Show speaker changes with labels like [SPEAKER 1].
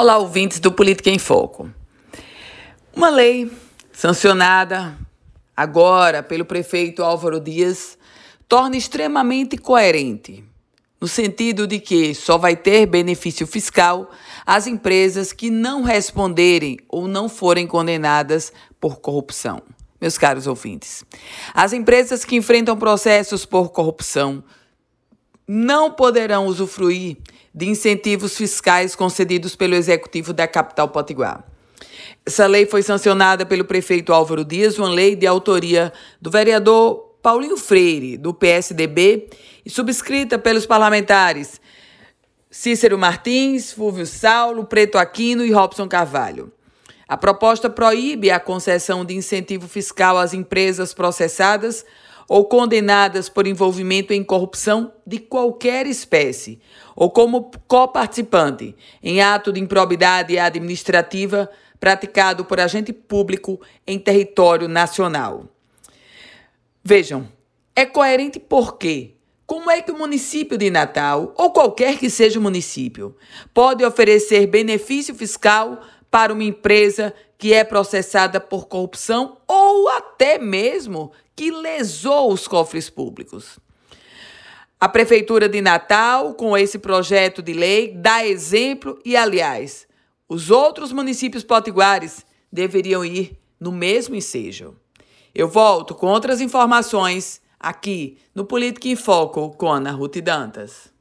[SPEAKER 1] Olá, ouvintes do Política em Foco. Uma lei sancionada agora pelo prefeito Álvaro Dias torna extremamente coerente, no sentido de que só vai ter benefício fiscal as empresas que não responderem ou não forem condenadas por corrupção. Meus caros ouvintes, as empresas que enfrentam processos por corrupção não poderão usufruir de incentivos fiscais concedidos pelo Executivo da capital potiguar. Essa lei foi sancionada pelo prefeito Álvaro Dias, uma lei de autoria do vereador Paulinho Freire, do PSDB, e subscrita pelos parlamentares Cícero Martins, Fúvio Saulo, Preto Aquino e Robson Carvalho. A proposta proíbe a concessão de incentivo fiscal às empresas processadas ou condenadas por envolvimento em corrupção de qualquer espécie, ou como coparticipante em ato de improbidade administrativa praticado por agente público em território nacional. Vejam, é coerente porque como é que o município de Natal, ou qualquer que seja o município, pode oferecer benefício fiscal para uma empresa que é processada por corrupção ou até mesmo que lesou os cofres públicos. A Prefeitura de Natal, com esse projeto de lei, dá exemplo e, aliás, os outros municípios potiguares deveriam ir no mesmo ensejo. Eu volto com outras informações aqui no Política em Foco com Ana Ruth Dantas.